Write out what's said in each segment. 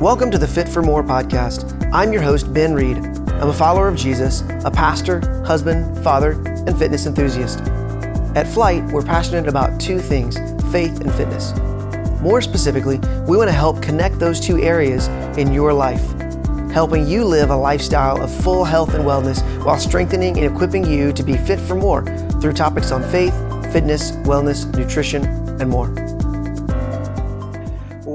Welcome to the Fit for More podcast. I'm your host, Ben Reed. I'm a follower of Jesus, a pastor, husband, father, and fitness enthusiast. At Flyte, we're passionate about two things faith and fitness. More specifically, we want to help connect those two areas in your life, helping you live a lifestyle of full health and wellness while strengthening and equipping you to be fit for more through topics on faith, fitness, wellness, nutrition, and more.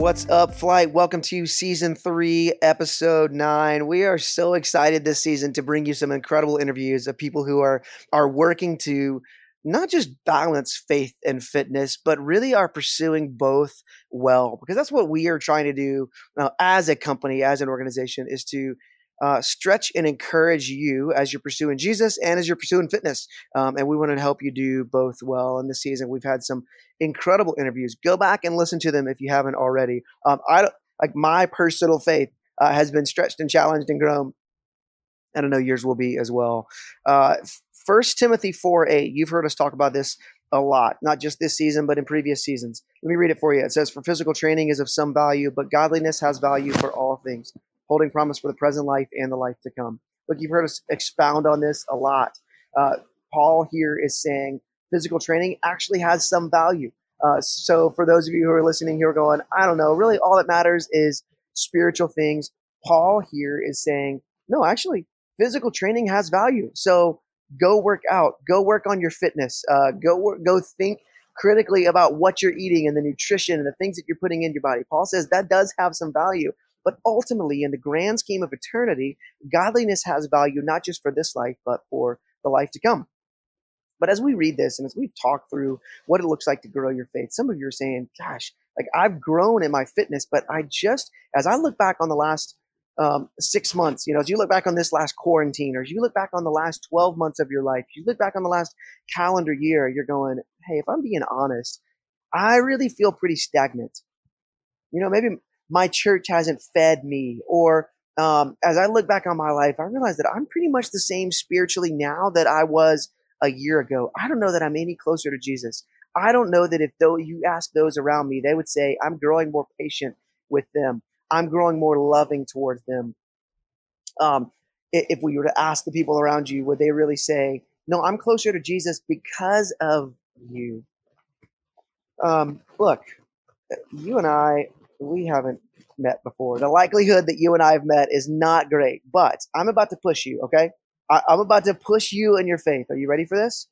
What's up, Flyte? Welcome to season three, episode nine. We are so excited this season to bring you some incredible interviews of people who are are working to not just balance faith and fitness, but really are pursuing both well, because that's what we are trying to do uh, as a company, as an organization, is to uh, stretch and encourage you as you're pursuing Jesus and as you're pursuing fitness. Um, and we want to help you do both well. In this season, we've had some incredible interviews. Go back and listen to them if you haven't already. Um, I like my personal faith uh, has been stretched and challenged and grown. I know yours will be as well. Uh, First Timothy 4 8. You've heard us talk about this a lot, not just this season, but in previous seasons. Let me read it for you. It says, For physical training is of some value, but godliness has value for all things, holding promise for the present life and the life to come. Look, you've heard us expound on this a lot. Uh, Paul here is saying physical training actually has some value. Uh, so, for those of you who are listening here going, I don't know, really all that matters is spiritual things. Paul here is saying, no, actually, physical training has value. So, go work out, go work on your fitness, uh, go work, go think critically about what you're eating and the nutrition and the things that you're putting in your body. Paul says that does have some value, but ultimately, in the grand scheme of eternity, godliness has value not just for this life, but for the life to come. But as we read this and as we've talked through what it looks like to grow your faith, some of you are saying, gosh, like I've grown in my fitness, but I just, as I look back on the last um, six months, you know, as you look back on this last quarantine, or as you look back on the last 12 months of your life, you look back on the last calendar year, you're going, hey, if I'm being honest, I really feel pretty stagnant. You know, maybe my church hasn't fed me, or um, as I look back on my life, I realize that I'm pretty much the same spiritually now that I was a year ago. I don't know that I'm any closer to Jesus. I don't know that if though you ask those around me, they would say, I'm growing more patient with them. I'm growing more loving towards them. Um, if we were to ask the people around you, would they really say, No, I'm closer to Jesus because of you? Um, look, you and I, we haven't met before. The likelihood that you and I have met is not great, but I'm about to push you, okay? I, I'm about to push you in your faith. Are you ready for this?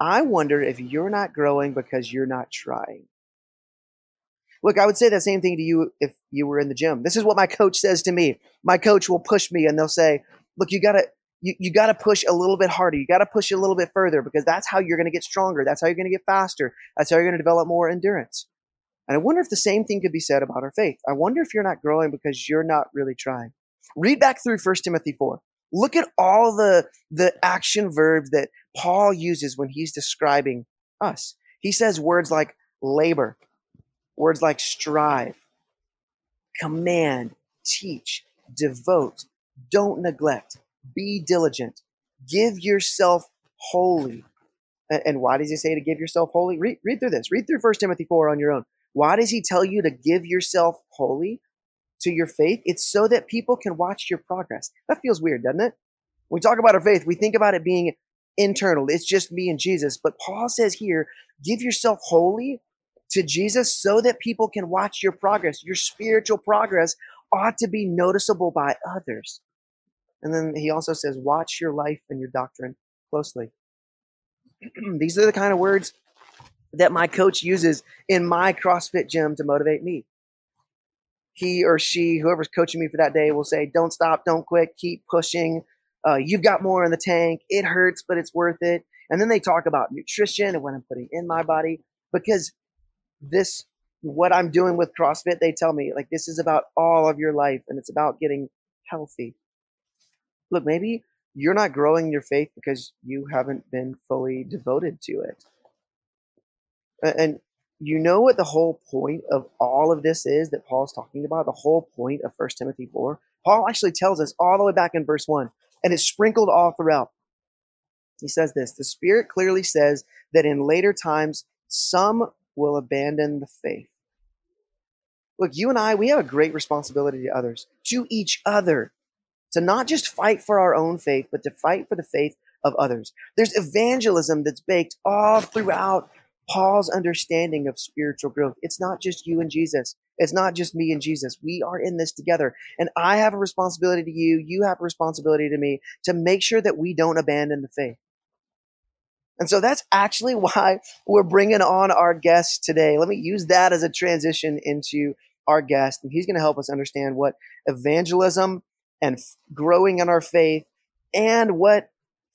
I wonder if you're not growing because you're not trying. Look, I would say the same thing to you if you were in the gym. This is what my coach says to me. My coach will push me and they'll say, look, you gotta, you, you gotta push a little bit harder. You gotta push a little bit further because that's how you're gonna get stronger. That's how you're gonna get faster. That's how you're gonna develop more endurance. And I wonder if the same thing could be said about our faith. I wonder if you're not growing because you're not really trying. Read back through 1 Timothy 4. Look at all the, the action verbs that Paul uses when he's describing us. He says words like labor, Words like strive, command, teach, devote, don't neglect, be diligent, give yourself wholly. And why does he say to give yourself wholly? Read, read through this. Read through 1 Timothy 4 on your own. Why does he tell you to give yourself wholly to your faith? It's so that people can watch your progress. That feels weird, doesn't it? When we talk about our faith, we think about it being internal. It's just me and Jesus. But Paul says here, give yourself wholly to Jesus so that people can watch your progress. Your spiritual progress ought to be noticeable by others. And then he also says, watch your life and your doctrine closely. These are the kind of words that my coach uses in my CrossFit gym to motivate me. He or she, whoever's coaching me for that day, will say, Don't stop, don't quit, keep pushing. Uh, you've got more in the tank. It hurts, but it's worth it. And then they talk about nutrition and what I'm putting in my body because this what I'm doing with CrossFit, they tell me like this is about all of your life and it's about getting healthy. Look, maybe you're not growing your faith because you haven't been fully devoted to it. And you know what the whole point of all of this is that Paul's talking about? The whole point of 1 Timothy 4? Paul actually tells us all the way back in verse 1, and it's sprinkled all throughout. He says this The Spirit clearly says that in later times, some will abandon the faith. look, you and I, we have a great responsibility to others, to each other, to not just fight for our own faith, but to fight for the faith of others. There's evangelism that's baked all throughout Paul's understanding of spiritual growth. It's not just you and Jesus. It's not just me and Jesus. We are in this together. And I have a responsibility to you. You have a responsibility to me to make sure that we don't abandon the faith. And so that's actually why we're bringing on our guest today. Let me use that as a transition into our guest. And he's going to help us understand what evangelism and f- growing in our faith and what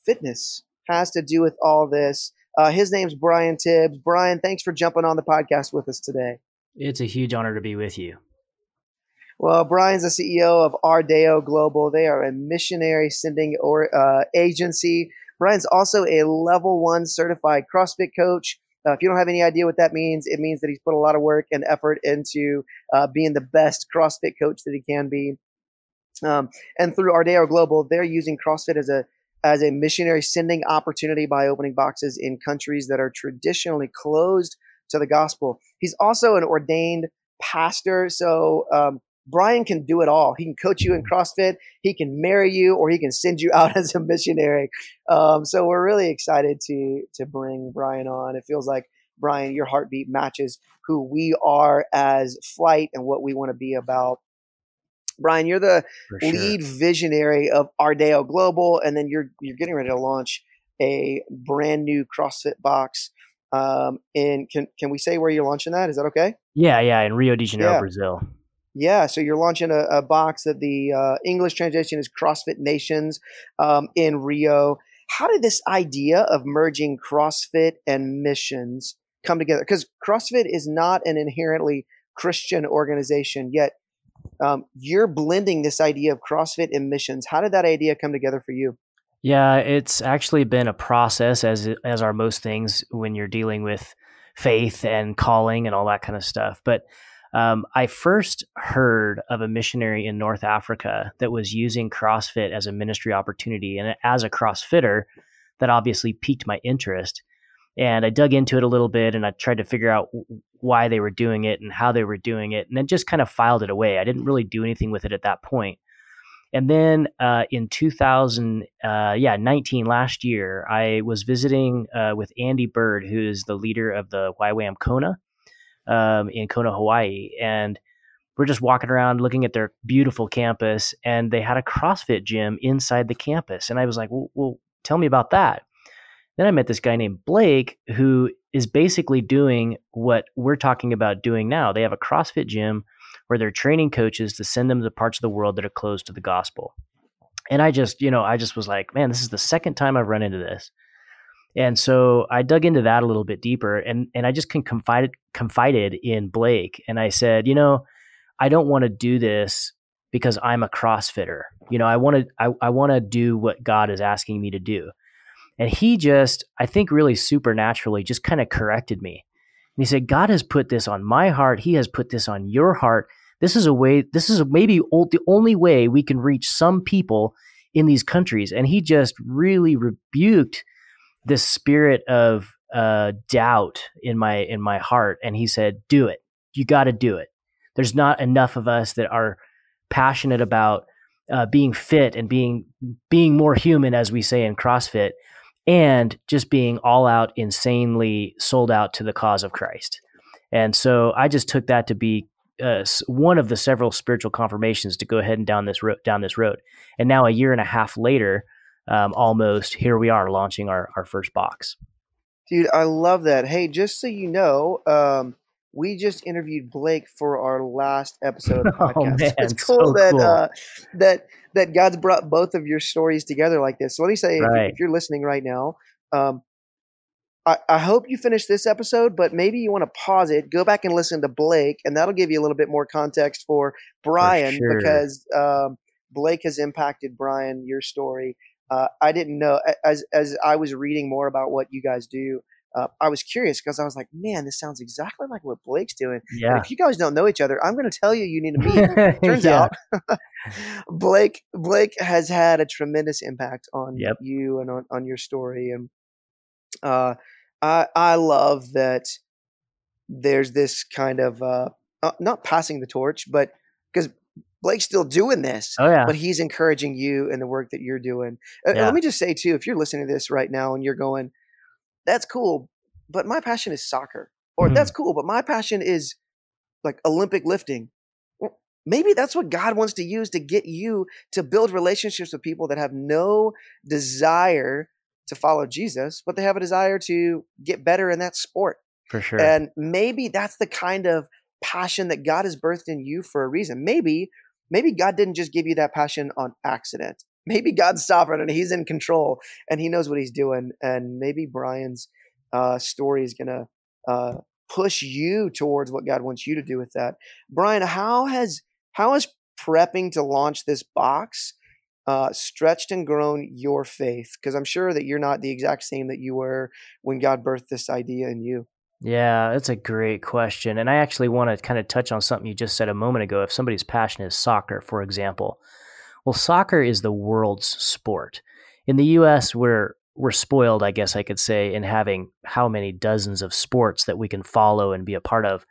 fitness has to do with all this. Uh, his name's Brian Tibbs. Brian, thanks for jumping on the podcast with us today. It's a huge honor to be with you. Well, Brian's the CEO of Ardeo Global. They are a missionary sending or uh, agency. Brian's also a level one certified CrossFit coach. Uh, if you don't have any idea what that means, it means that he's put a lot of work and effort into uh, being the best CrossFit coach that he can be. Um, and through Ardeo Global, they're using CrossFit as a as a missionary sending opportunity by opening boxes in countries that are traditionally closed to the gospel. He's also an ordained pastor. So um, Brian can do it all. He can coach you in CrossFit, he can marry you, or he can send you out as a missionary. Um, so we're really excited to to bring Brian on. It feels like Brian, your heartbeat matches who we are as Flyte and what we want to be about. Brian, you're the lead visionary of Ardeo Global, and then you're you're getting ready to launch a brand new CrossFit box. Um, and can can we say where you're launching that? Is that okay? Yeah, yeah, in Rio de Janeiro, yeah. Brazil. Yeah, so you're launching a, a box that the uh, English translation is CrossFit Nations um, in Rio. How did this idea of merging CrossFit and missions come together? Because CrossFit is not an inherently Christian organization, yet um, you're blending this idea of CrossFit and missions. How did that idea come together for you? Yeah, it's actually been a process, as as are most things when you're dealing with faith and calling and all that kind of stuff. But um, I first heard of a missionary in North Africa that was using CrossFit as a ministry opportunity, and as a CrossFitter, that obviously piqued my interest. And I dug into it a little bit and I tried to figure out why they were doing it and how they were doing it, and then just kind of filed it away. I didn't really do anything with it at that point. And then uh, in 2000, uh, yeah, 19 last year, I was visiting uh, with Andy Bird, who is the leader of the YWAM Kona um, in Kona, Hawaii, and we're just walking around looking at their beautiful campus, and they had a CrossFit gym inside the campus, and I was like, well, well tell me about that. Then I met this guy named Blake who is basically doing what we're talking about doing now. They have a CrossFit gym where they're training coaches to send them to parts of the world that are closed to the gospel. And I just, you know, I just was like, man, this is the second time I've run into this. And so I dug into that a little bit deeper and and I just confided confided in Blake and I said, you know, I don't want to do this because I'm a CrossFitter. You know, I want to I, I want to do what God is asking me to do. And he just, I think, really supernaturally just kind of corrected me. And he said, God has put this on my heart. He has put this on your heart. This is a way, this is maybe the only way we can reach some people in these countries. And he just really rebuked this spirit of uh, doubt in my in my heart. And he said, Do it. You got to do it. There's not enough of us that are passionate about uh, being fit and being being more human, as we say in CrossFit, and just being all out insanely sold out to the cause of Christ. And so I just took that to be uh, one of the several spiritual confirmations to go ahead and down this road. Down this road, and now a year and a half later, um, almost here we are launching our our first box. Dude, I love that. Hey, just so you know, um, we just interviewed Blake for our last episode of the oh, podcast. Oh, man, it's cool so that cool. Uh, that that God's brought both of your stories together like this. So let me say, right. if, if, you're listening right now, um, I, I, hope you finish this episode, but maybe you want to pause it, go back and listen to Blake, and that'll give you a little bit more context for Brian for sure. because um, Blake has impacted Brian, your story. Uh, I didn't know as as I was reading more about what you guys do uh, I was curious because I was like, man, this sounds exactly like what Blake's doing. Yeah. And if you guys don't know each other, I'm going to tell you you need to meet. Turns out, Blake Blake has had a tremendous impact on yep. you and on, on your story, and uh, I I love that. There's this kind of uh, uh, not passing the torch, but because Blake's still doing this, oh yeah, but he's encouraging you in the work that you're doing. Uh, Yeah. Let me just say too, if you're listening to this right now and you're going, "That's cool," but my passion is soccer, or Mhm. "That's cool," but my passion is like Olympic lifting. Well, Maybe that's what God wants to use to get you to build relationships with people that have no desire to follow Jesus, but they have a desire to get better in that sport. for sure. And maybe that's the kind of passion that God has birthed in you for a reason. Maybe, maybe God didn't just give you that passion on accident. Maybe God's sovereign and He's in control and He knows what He's doing. And maybe Brian's uh, story is going to uh, push you towards what God wants you to do with that. Brian, how has how has prepping to launch this box uh, stretched and grown your faith? Because I'm sure that you're not the exact same that you were when God birthed this idea in you. Yeah, that's a great question. And I actually want to kind of touch on something you just said a moment ago. If somebody's passion is soccer, for example, well, soccer is the world's sport. In the US, we're we're spoiled, I guess I could say, in having how many dozens of sports that we can follow and be a part of.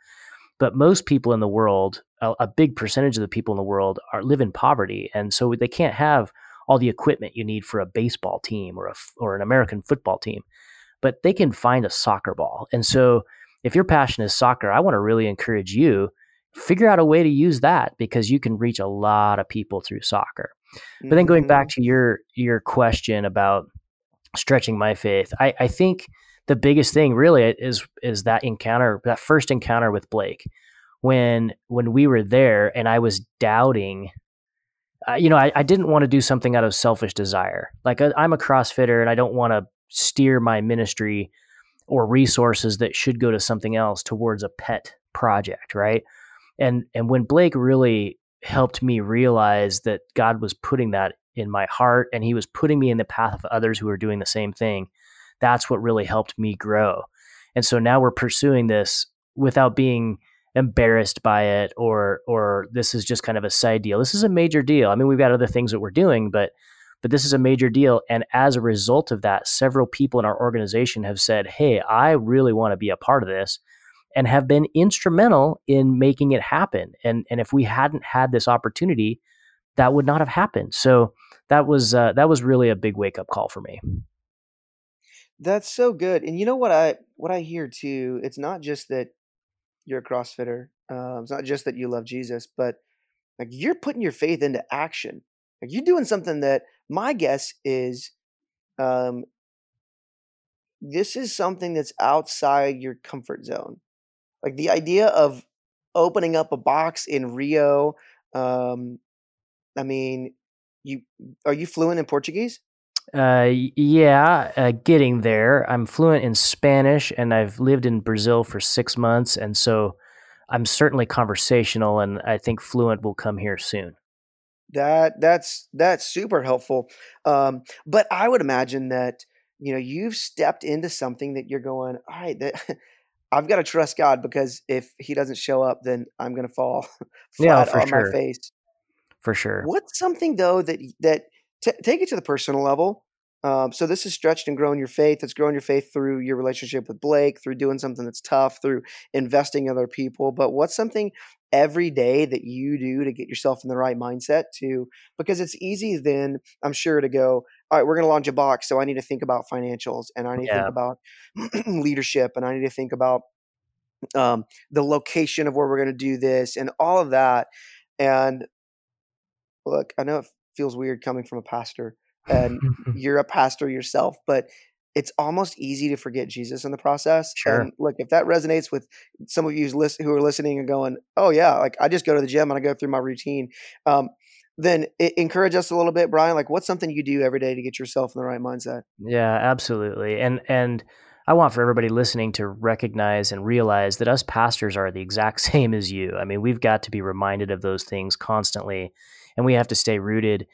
But most people in the world, a, a big percentage of the people in the world are live in poverty, and so they can't have all the equipment you need for a baseball team or a or an American football team but they can find a soccer ball. And so if your passion is soccer, I want to really encourage you figure out a way to use that because you can reach a lot of people through soccer. But then going back to your your question about stretching my faith, I, I think the biggest thing really is is that encounter, that first encounter with Blake, when when we were there and I was doubting. Uh, you know, I, I didn't want to do something out of selfish desire. Like I, I'm a CrossFitter and I don't want to steer my ministry or resources that should go to something else towards a pet project, right? And and when Blake really helped me realize that God was putting that in my heart and he was putting me in the path of others who were doing the same thing, that's what really helped me grow. And so now we're pursuing this without being embarrassed by it or or this is just kind of a side deal. This is a major deal. I mean, we've got other things that we're doing, but but this is a major deal and as a result of that, several people in our organization have said, "Hey, I really want to be a part of this." And have been instrumental in making it happen. And and if we hadn't had this opportunity, that would not have happened. So that was uh, that was really a big wake up call for me. That's so good. And you know what I what I hear too, it's not just that you're a CrossFitter. Um, it's not just that you love Jesus, but like you're putting your faith into action. Like you're doing something that my guess is um this is something that's outside your comfort zone. Like the idea of opening up a box in Rio, um, I mean, you are you fluent in Portuguese? Uh, yeah, uh, getting there. I'm fluent in Spanish, and I've lived in Brazil for six months, and so I'm certainly conversational, and I think fluent will come here soon. That that's that's super helpful. Um, but I would imagine that you know you've stepped into something that you're going, all right, that I've got to trust God because if He doesn't show up, then I'm going to fall Yeah, flat for on my face. for sure. What's something though that that t- take it to the personal level? Um, so this is stretched and grown your faith. It's growing your faith through your relationship with Blake, through doing something that's tough, through investing in other people. But what's something every day that you do to get yourself in the right mindset to? Because it's easy then, I'm sure, to go. All right, we're going to launch a box, so I need to think about financials, and I need to think about leadership, and I need to think about um, the location of where we're going to do this, and all of that. And look, I know it feels weird coming from a pastor, and you're a pastor yourself, but it's almost easy to forget Jesus in the process. sure. And look, if that resonates with some of you who are listening and going, "Oh yeah, like I just go to the gym and I go through my routine," um, then encourage us a little bit, Brian. Like, what's something you do every day to get yourself in the right mindset? Yeah, absolutely. And and I want for everybody listening to recognize and realize that us pastors are the exact same as you. I mean, we've got to be reminded of those things constantly, and we have to stay rooted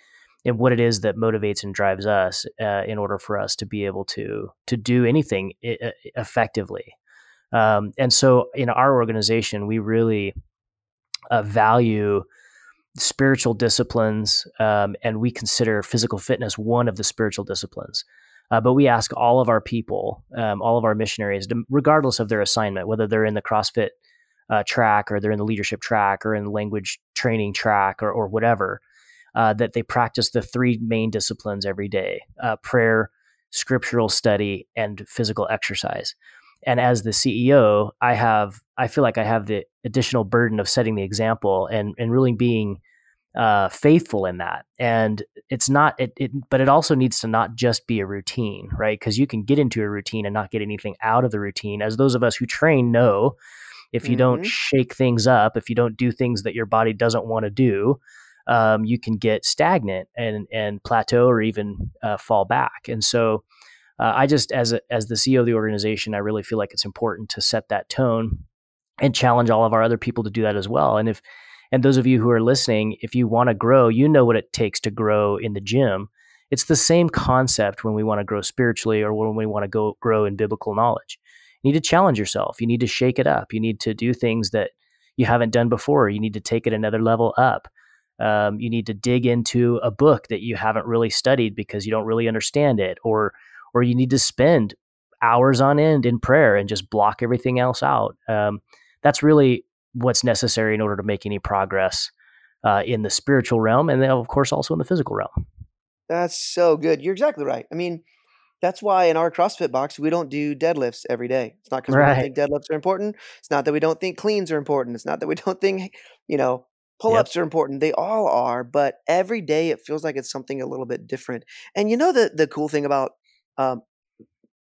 in what it is that motivates and drives us uh, in order for us to be able to to do anything effectively. Um, and so, in our organization, we really uh, value spiritual disciplines, um, and we consider physical fitness one of the spiritual disciplines. Uh, but we ask all of our people, um, all of our missionaries, regardless of their assignment, whether they're in the CrossFit uh, track or they're in the leadership track or in the language training track or, or whatever, uh, that they practice the three main disciplines every day uh, prayer, scriptural study, and physical exercise. And as the CEO, I have I feel like I have the additional burden of setting the example and and really being uh, faithful in that. And it's not it, it, but it also needs to not just be a routine, right? Because you can get into a routine and not get anything out of the routine. As those of us who train know, if you mm-hmm. don't shake things up, if you don't do things that your body doesn't want to do, um, you can get stagnant and and plateau or even uh, fall back. And so, uh, I just as a, as the CEO of the organization, I really feel like it's important to set that tone and challenge all of our other people to do that as well. And if and those of you who are listening, if you want to grow, you know what it takes to grow in the gym. It's the same concept when we want to grow spiritually or when we want to go grow in biblical knowledge. You need to challenge yourself. You need to shake it up. You need to do things that you haven't done before. You need to take it another level up. Um, you need to dig into a book that you haven't really studied because you don't really understand it, or or you need to spend hours on end in prayer and just block everything else out. Um, that's really what's necessary in order to make any progress uh, in the spiritual realm, and then of course also in the physical realm. That's so good. You're exactly right. I mean, that's why in our CrossFit box we don't do deadlifts every day. It's not because right. we don't think deadlifts are important. It's not that we don't think cleans are important. It's not that we don't think you know pull-ups yep. are important. They all are, but every day it feels like it's something a little bit different. And you know the the cool thing about um,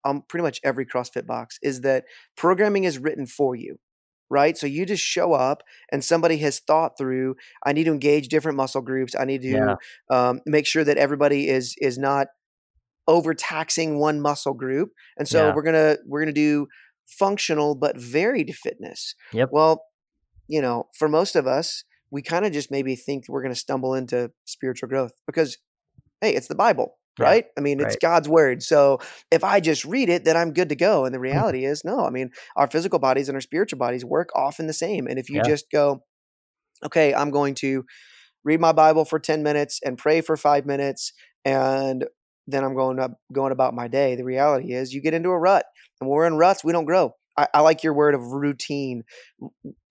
on pretty much every CrossFit box is that programming is written for you right? So you just show up and somebody has thought through, I need to engage different muscle groups. I need to yeah. um, make sure that everybody is is not overtaxing one muscle group. And so yeah. we're gonna we're gonna do functional but varied fitness. Yep. Well, you know, for most of us, we kind of just maybe think we're gonna stumble into spiritual growth because hey, it's the Bible right? I mean, it's right. God's word. So if I just read it, then I'm good to go. And the mm-hmm. reality is, no, I mean, our physical bodies and our spiritual bodies work often the same. And if you yeah. just go, okay, I'm going to read my Bible for 10 minutes and pray for five minutes, and then I'm going up going about my day. The reality is you get into a rut. And when we're in ruts, we don't grow. I, I, like your word of routine.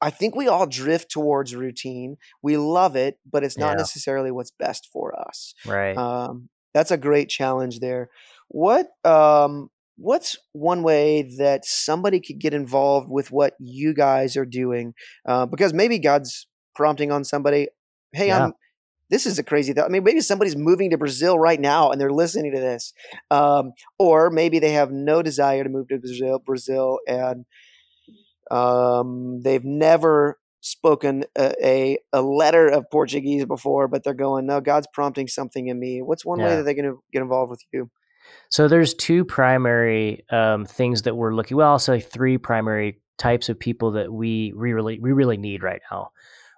I think we all drift towards routine. We love it, but it's not yeah. necessarily what's best for us. Right. Um, that's a great challenge there. What um, what's one way that somebody could get involved with what you guys are doing? Uh, because maybe God's prompting on somebody. Hey, yeah. I'm. This is a crazy thought. I mean, maybe somebody's moving to Brazil right now and they're listening to this, um, or maybe they have no desire to move to Brazil, Brazil, and um, they've never spoken a, a, a, letter of Portuguese before, but they're going, no, God's prompting something in me. What's one yeah. way that they're going to get involved with you? So there's two primary um, things that we're looking. Well, I'll say three primary types of people that we, we really we really need right now.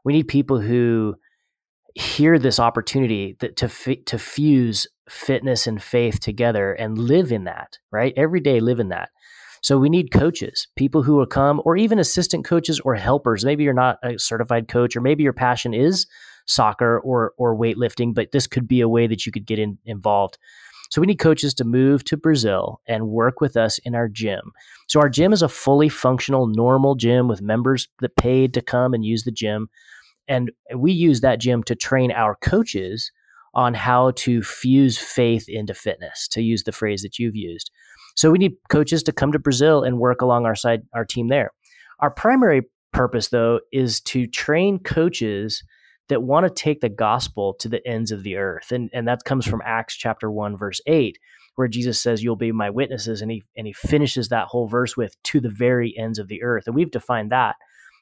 We need people who hear this opportunity that to f- to fuse fitness and faith together and live in that. Right, every day live in that. So we need coaches, people who will come, or even assistant coaches or helpers. Maybe you're not a certified coach, or maybe your passion is soccer or or weightlifting, but this could be a way that you could get in, involved. So we need coaches to move to Brazil and work with us in our gym. So our gym is a fully functional, normal gym with members that paid to come and use the gym. And we use that gym to train our coaches on how to fuse faith into fitness, to use the phrase that you've used. So we need coaches to come to Brazil and work along our side, our team there. Our primary purpose, though, is to train coaches that want to take the gospel to the ends of the earth. And, and that comes from Acts chapter 1, verse 8, where Jesus says, You'll be my witnesses. And he, and he finishes that whole verse with, To the very ends of the earth. And we've defined that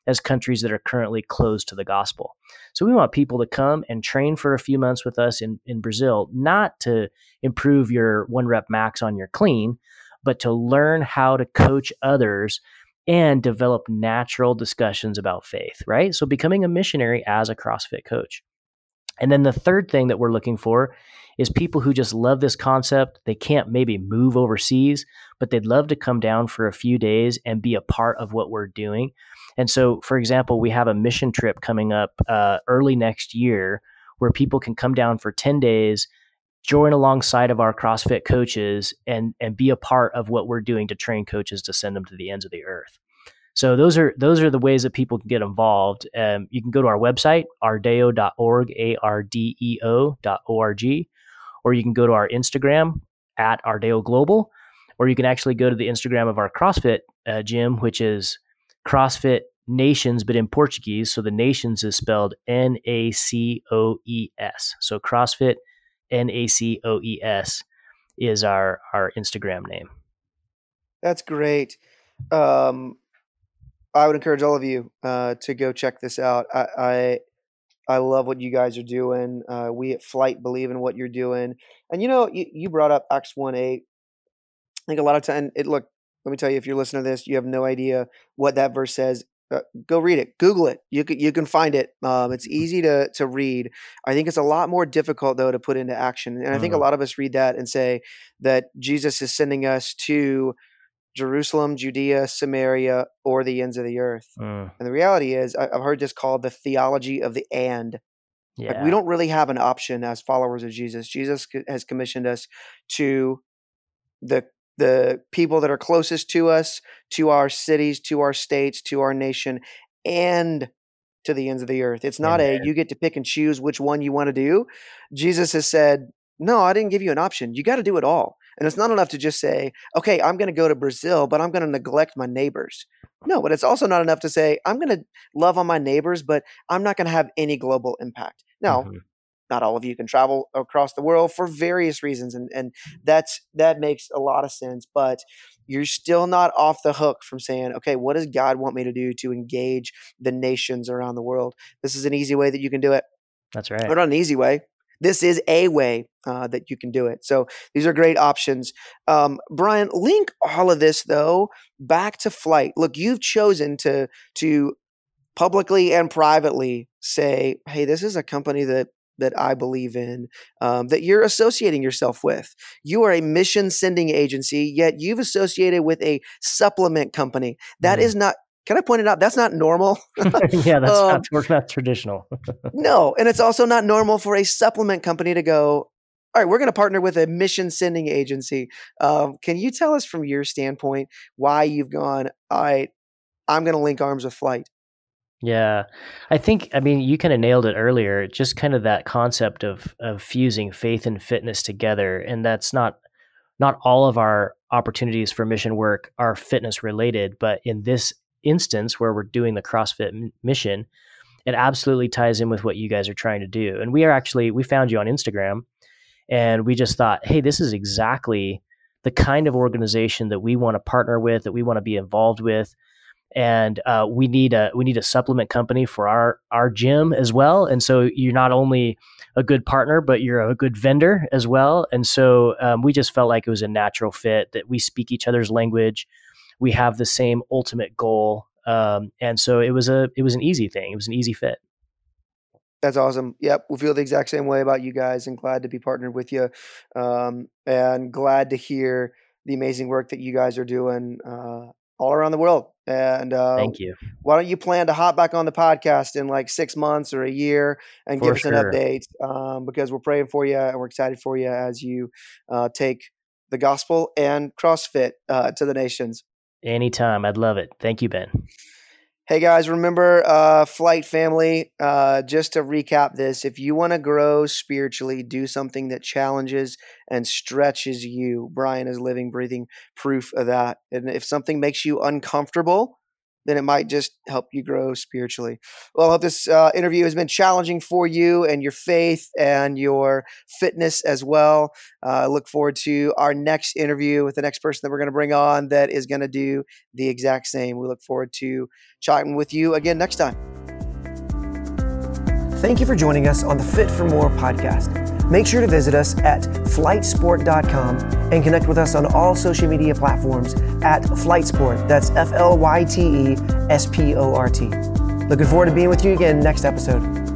as countries that are currently closed to the gospel. So we want people to come and train for a few months with us in, in Brazil, not to improve your one rep max on your clean, but to learn how to coach others and develop natural discussions about faith, right? So becoming a missionary as a CrossFit coach. And then the third thing that we're looking for is people who just love this concept. They can't maybe move overseas, but they'd love to come down for a few days and be a part of what we're doing. And so, for example, we have a mission trip coming up uh, early next year where people can come down for 10 days join alongside of our CrossFit coaches and and be a part of what we're doing to train coaches to send them to the ends of the earth. So those are those are the ways that people can get involved. Um, you can go to our website, ardeo.org, a r d e o dot o r g, or you can go to our Instagram at Ardeo Global, or you can actually go to the Instagram of our CrossFit uh, gym, which is CrossFit Nations, but in Portuguese. So the Nations is spelled N A C O E S. So CrossFit N A C O E S is our our Instagram name. That's great. Um, I would encourage all of you uh, to go check this out. I, I, I love what you guys are doing. Uh, we at Flyte believe in what you're doing, and you know you, you brought up Acts one eight. I think a lot of time it look. Let me tell you, if you're listening to this, you have no idea what that verse says. Uh, go read it. Google it. You can you can find it. Um, it's easy to to read. I think it's a lot more difficult though to put into action. And I think a mm-hmm. lot of us read that and say that Jesus is sending us to Jerusalem, Judea, Samaria, or the ends of the earth. Mm. And the reality is, I, have heard this called the theology of the and. Yeah. Like we don't really have an option as followers of Jesus. Jesus has commissioned us to the the people that are closest to us, to our cities, to our states, to our nation, and to the ends of the earth. It's not Amen. a you get to pick and choose which one you want to do. Jesus has said, "No, I didn't give you an option. You got to do it all." And it's not enough to just say, "Okay, I'm going to go to Brazil, but I'm going to neglect my neighbors." No, but it's also not enough to say, "I'm going to love on my neighbors, but I'm not going to have any global impact." Now, mm-hmm not all of you can travel across the world for various reasons and and that's that makes a lot of sense but you're still not off the hook from saying okay what does god want me to do to engage the nations around the world this is an easy way that you can do it that's right but not an easy way this is a way uh, that you can do it. So these are great options. Um, Brian, link all of this though back to Flyte. Look, you've chosen to to publicly and privately say, "Hey, this is a company that that I believe in, um, that you're associating yourself with. You are a mission sending agency, yet you've associated with a supplement company. That mm. is not. Can I point it out? That's not normal. yeah, that's um, not, not traditional. no, and it's also not normal for a supplement company to go. All right, we're going to partner with a mission sending agency. Um, can you tell us from your standpoint why you've gone? All right, I'm going to link arms with Flyte. Yeah. I think I mean you kind of nailed it earlier. Just kind of that concept of of fusing faith and fitness together and that's not not all of our opportunities for mission work are fitness related, but in this instance where we're doing the CrossFit m- mission, it absolutely ties in with what you guys are trying to do. And we are actually we found you on Instagram and we just thought, "Hey, this is exactly the kind of organization that we want to partner with, that we want to be involved with." And uh, we need a we need a supplement company for our our gym as well. And so you're not only a good partner, but you're a good vendor as well. And so um, we just felt like it was a natural fit that we speak each other's language, we have the same ultimate goal, um, and so it was a it was an easy thing. It was an easy fit. That's awesome. Yep, we feel the exact same way about you guys, and glad to be partnered with you, um, and glad to hear the amazing work that you guys are doing uh, all around the world. And uh, thank you. Why don't you plan to hop back on the podcast in like six months or a year and for give us sure. an update? Um, because we're praying for you and we're excited for you as you uh, take the gospel and CrossFit uh, to the nations. Anytime. I'd love it. Thank you, Ben. Hey guys, remember uh, Flyte Family. Uh, just to recap this, if you want to grow spiritually, do something that challenges and stretches you. Brian is living, breathing proof of that. And if something makes you uncomfortable, then it might just help you grow spiritually. Well, I hope this uh, interview has been challenging for you and your faith and your fitness as well. Uh, look forward to our next interview with the next person that we're going to bring on that is going to do the exact same. We look forward to chatting with you again next time. Thank you for joining us on the Fit for More podcast. Make sure to visit us at flytesport.com and connect with us on all social media platforms at flytesport. That's F L Y T E S P O R T. Looking forward to being with you again next episode.